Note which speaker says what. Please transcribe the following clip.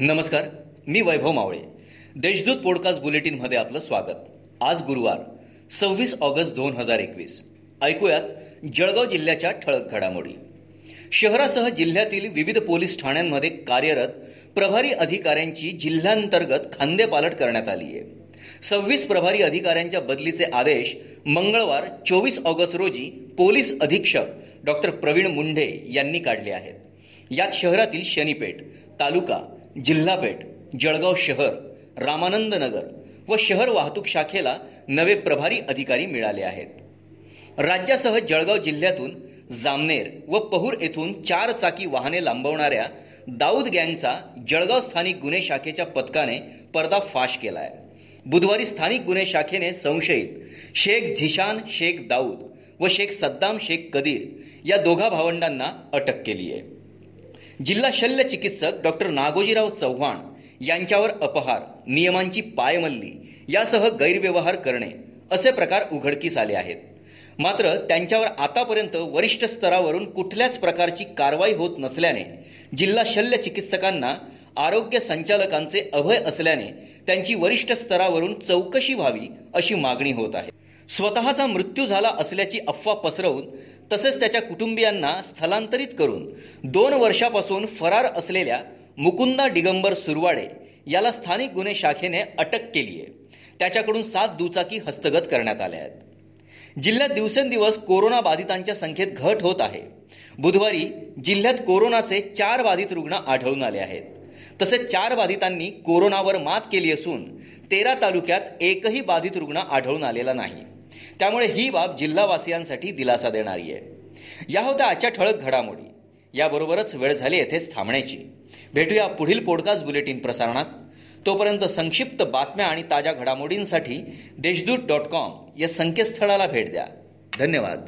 Speaker 1: नमस्कार मी वैभव मावळे. देशदूत पॉडकास्ट बुलेटिनमध्ये आपलं स्वागत. आज गुरुवार सव्वीस ऑगस्ट दोन हजार एकवीस. ऐकूयात जळगाव जिल्ह्याच्या ठळक घडामोडी. शहरासह जिल्ह्यातील विविध पोलीस ठाण्यांमध्ये कार्यरत प्रभारी अधिकाऱ्यांची जिल्ह्यांतर्गत खांदेपालट करण्यात आली आहे. सव्वीस प्रभारी अधिकाऱ्यांच्या बदलीचे आदेश मंगळवार चोवीस ऑगस्ट रोजी पोलीस अधीक्षक डॉक्टर प्रवीण मुंढे यांनी काढले आहेत. यात शहरातील शनीपेठ तालुका जिल्हापेठ जळगाव शहर रामानंद नगर व शहर वाहतूक शाखेला नवे प्रभारी अधिकारी मिळाले आहेत. राज्यासह जळगाव जिल्ह्यातून जामनेर व पहूर येथून चार चाकी वाहने लांबवणाऱ्या दाऊद गँगचा जळगाव स्थानिक गुन्हे शाखेच्या पथकाने पर्दाफाश केला आहे बुधवारी स्थानिक गुन्हे शाखेने संशयित शेख झिशान शेख दाऊद व शेख सद्दाम शेख कदीर या दोघा भावंडांना अटक केली आहे जिल्हा शल्य चिकित्सक डॉक्टर नागोजीराव चव्हाण यांच्यावर अपहार नियमांची पायमल्ली यासह गैरव्यवहार करणे असे प्रकार उघडकीस आले आहेत. मात्र त्यांच्यावर आतापर्यंत वरिष्ठ स्तरावरून कुठल्याच प्रकारची कारवाई होत नसल्याने जिल्हा शल्य चिकित्सकांना आरोग्य संचालकांचे अभय असल्याने त्यांची वरिष्ठ स्तरावरून चौकशी व्हावी अशी मागणी होत आहे. स्वतःचा मृत्यू झाला असल्याची अफवा पसरवून तसेच त्याच्या कुटुंबियांना स्थलांतरित करून दोन वर्षापासून फरार असलेल्या मुकुंदा दिगंबर सुरवाडे याला स्थानिक गुन्हे शाखेने अटक केली आहे. त्याच्याकडून सात दुचाकी हस्तगत करण्यात आल्या आहेत. जिल्ह्यात दिवसेंदिवस कोरोना बाधितांच्या संख्येत घट होत आहे. बुधवारी जिल्ह्यात कोरोनाचे चार बाधित रुग्ण आढळून आले आहेत. तसेच चार बाधितांनी कोरोनावर मात केली असून तेरा तालुक्यात एकही बाधित रुग्ण आढळून आलेला नाही. त्यामुळे ही बाब जिल्हावासियांसाठी दिलासा देणारी आहे. या होत्या आजच्या ठळक घडामोडी. याबरोबरच वेळ झाली येथेच थांबण्याची. भेटूया पुढील पॉडकास्ट बुलेटिन प्रसारणात. तोपर्यंत संक्षिप्त बातम्या आणि ताज्या घडामोडींसाठी देशदूत डॉट कॉम या संकेतस्थळाला भेट द्या. धन्यवाद.